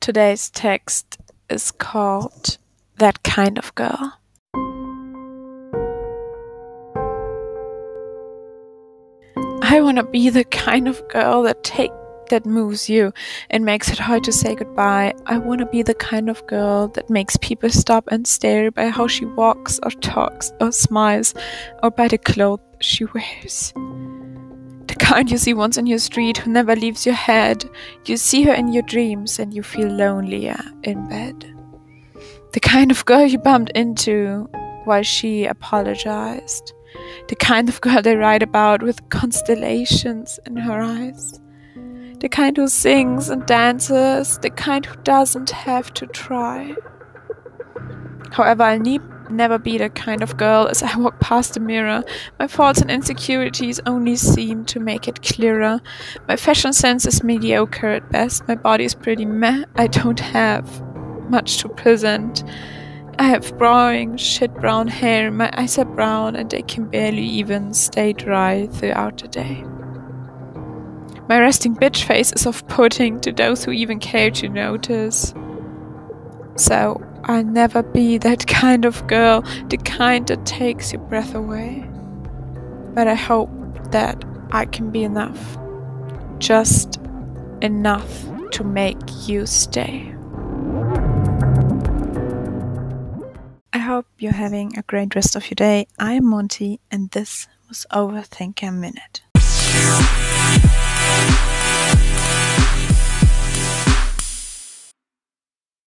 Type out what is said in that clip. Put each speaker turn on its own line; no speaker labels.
Today's text is called That Kind of Girl. I want to be the kind of girl that take that moves you and makes it hard to say goodbye. I want to be the kind of girl that makes people stop and stare by how she walks or talks or smiles or by the clothes she wears. Kind you see once on your street who never leaves your head. You see her in your dreams and you feel lonelier uh, in bed. The kind of girl you bumped into while she apologized. The kind of girl they write about with constellations in her eyes. The kind who sings and dances, the kind who doesn't have to try. However, I'll need never be that kind of girl as I walk past the mirror. My faults and insecurities only seem to make it clearer. My fashion sense is mediocre at best. My body is pretty meh. I don't have much to present. I have boring, shit brown hair, my eyes are brown, and they can barely even stay dry throughout the day. My resting bitch face is off putting to those who even care to notice. So, I'll never be that kind of girl, the kind that takes your breath away. But I hope that I can be enough. Just enough to make you stay. I hope you're having a great rest of your day. I am Monty, and this was Overthinker Minute.